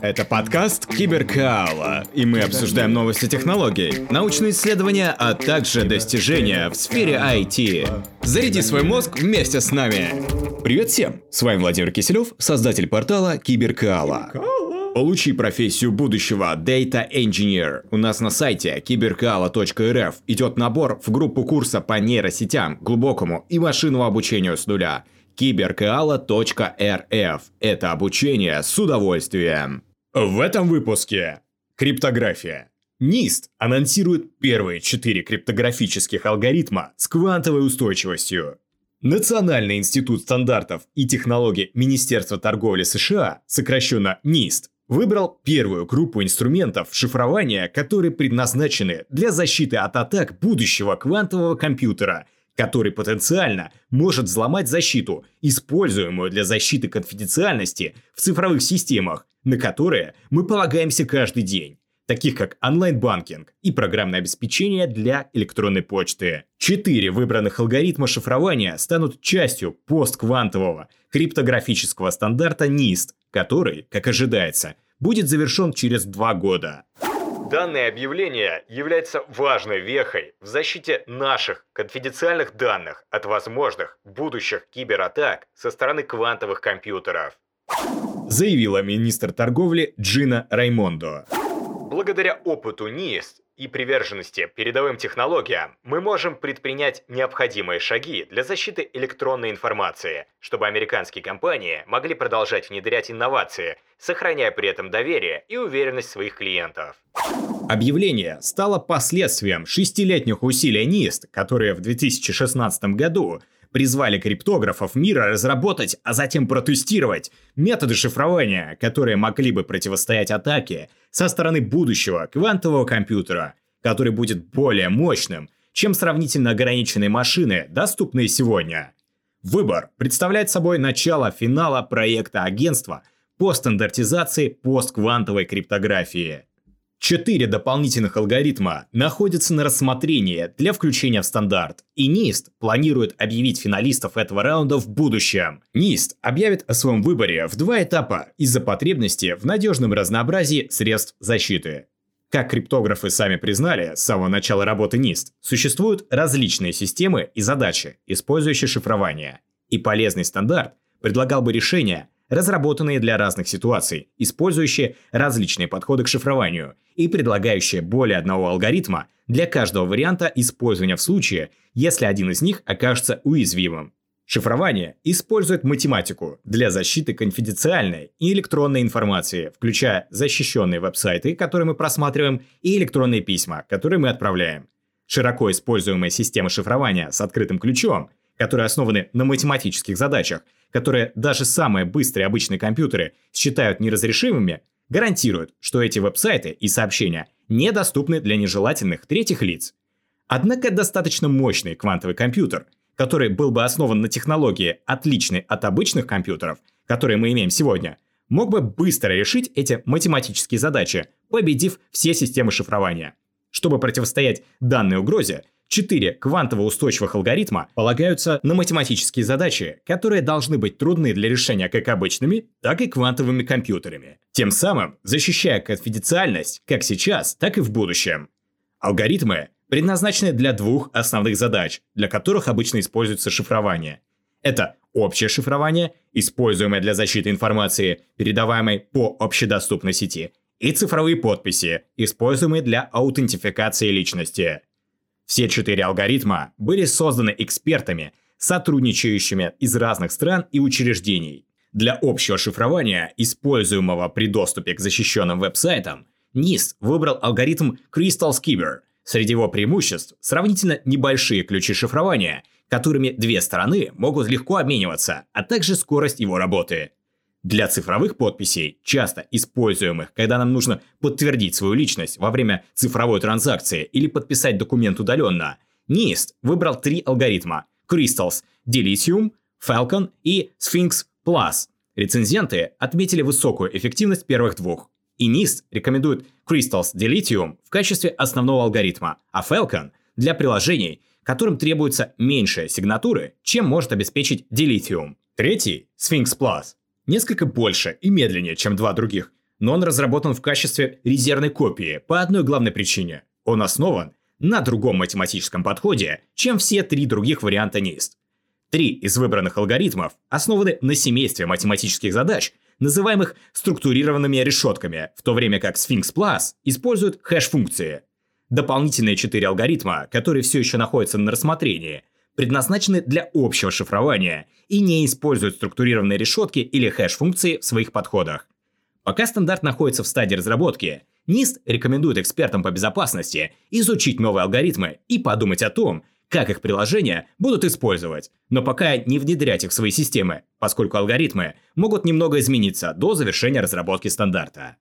Это подкаст Киберкаала, и мы обсуждаем новости технологий, научные исследования, а также достижения в сфере IT. Заряди свой мозг вместе с нами. Привет всем! С вами Владимир Киселев, создатель портала Киберкаала. Получи профессию будущего Data Engineer. У нас на сайте киберкаала.рф идет набор в группу курса по нейросетям, глубокому и машинному обучению с нуля – киберкаала.рф. Это обучение с удовольствием. В этом выпуске криптография. NIST анонсирует первые четыре криптографических алгоритма с квантовой устойчивостью. Национальный институт стандартов и технологий Министерства торговли США, сокращенно NIST, выбрал первую группу инструментов шифрования, которые предназначены для защиты от атак будущего квантового компьютера – который потенциально может взломать защиту, используемую для защиты конфиденциальности в цифровых системах, на которые мы полагаемся каждый день таких как онлайн-банкинг и программное обеспечение для электронной почты. Четыре выбранных алгоритма шифрования станут частью постквантового криптографического стандарта NIST, который, как ожидается, будет завершен через два года. Данное объявление является важной вехой в защите наших конфиденциальных данных от возможных будущих кибератак со стороны квантовых компьютеров. Заявила министр торговли Джина Раймондо. Благодаря опыту НИСТ и приверженности передовым технологиям, мы можем предпринять необходимые шаги для защиты электронной информации, чтобы американские компании могли продолжать внедрять инновации, сохраняя при этом доверие и уверенность своих клиентов. Объявление стало последствием шестилетних усилий НИСТ, которые в 2016 году призвали криптографов мира разработать, а затем протестировать методы шифрования, которые могли бы противостоять атаке со стороны будущего квантового компьютера, который будет более мощным, чем сравнительно ограниченные машины, доступные сегодня. Выбор представляет собой начало финала проекта агентства по стандартизации постквантовой криптографии. Четыре дополнительных алгоритма находятся на рассмотрении для включения в стандарт, и NIST планирует объявить финалистов этого раунда в будущем. NIST объявит о своем выборе в два этапа из-за потребности в надежном разнообразии средств защиты. Как криптографы сами признали с самого начала работы NIST, существуют различные системы и задачи, использующие шифрование. И полезный стандарт предлагал бы решения, разработанные для разных ситуаций, использующие различные подходы к шифрованию и предлагающие более одного алгоритма для каждого варианта использования в случае, если один из них окажется уязвимым. Шифрование использует математику для защиты конфиденциальной и электронной информации, включая защищенные веб-сайты, которые мы просматриваем, и электронные письма, которые мы отправляем. Широко используемая система шифрования с открытым ключом, которые основаны на математических задачах, которые даже самые быстрые обычные компьютеры считают неразрешимыми, гарантируют, что эти веб-сайты и сообщения недоступны для нежелательных третьих лиц. Однако достаточно мощный квантовый компьютер, который был бы основан на технологии, отличной от обычных компьютеров, которые мы имеем сегодня, мог бы быстро решить эти математические задачи, победив все системы шифрования. Чтобы противостоять данной угрозе, Четыре квантово-устойчивых алгоритма полагаются на математические задачи, которые должны быть трудны для решения как обычными, так и квантовыми компьютерами, тем самым защищая конфиденциальность как сейчас, так и в будущем. Алгоритмы предназначены для двух основных задач, для которых обычно используется шифрование. Это общее шифрование, используемое для защиты информации, передаваемой по общедоступной сети, и цифровые подписи, используемые для аутентификации личности. Все четыре алгоритма были созданы экспертами, сотрудничающими из разных стран и учреждений. Для общего шифрования, используемого при доступе к защищенным веб-сайтам, NIST выбрал алгоритм Crystal Skipper. Среди его преимуществ сравнительно небольшие ключи шифрования, которыми две стороны могут легко обмениваться, а также скорость его работы. Для цифровых подписей, часто используемых, когда нам нужно подтвердить свою личность во время цифровой транзакции или подписать документ удаленно, NIST выбрал три алгоритма – Crystals, Dilithium, Falcon и Sphinx Plus. Рецензенты отметили высокую эффективность первых двух. И NIST рекомендует Crystals Dilithium в качестве основного алгоритма, а Falcon – для приложений, которым требуется меньшая сигнатуры, чем может обеспечить Dilithium. Третий – Sphinx Plus – несколько больше и медленнее, чем два других, но он разработан в качестве резервной копии по одной главной причине. Он основан на другом математическом подходе, чем все три других варианта NIST. Три из выбранных алгоритмов основаны на семействе математических задач, называемых структурированными решетками, в то время как Sphinx Plus использует хэш-функции. Дополнительные четыре алгоритма, которые все еще находятся на рассмотрении, предназначены для общего шифрования и не используют структурированные решетки или хэш-функции в своих подходах. Пока стандарт находится в стадии разработки, NIST рекомендует экспертам по безопасности изучить новые алгоритмы и подумать о том, как их приложения будут использовать, но пока не внедрять их в свои системы, поскольку алгоритмы могут немного измениться до завершения разработки стандарта.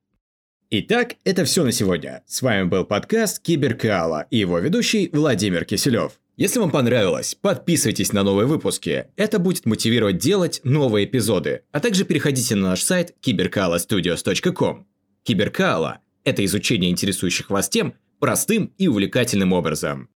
Итак, это все на сегодня. С вами был подкаст Киберкаала и его ведущий Владимир Киселев. Если вам понравилось, подписывайтесь на новые выпуски. Это будет мотивировать делать новые эпизоды. А также переходите на наш сайт cyberkalastudios.com. Киберкаала – это изучение интересующих вас тем простым и увлекательным образом.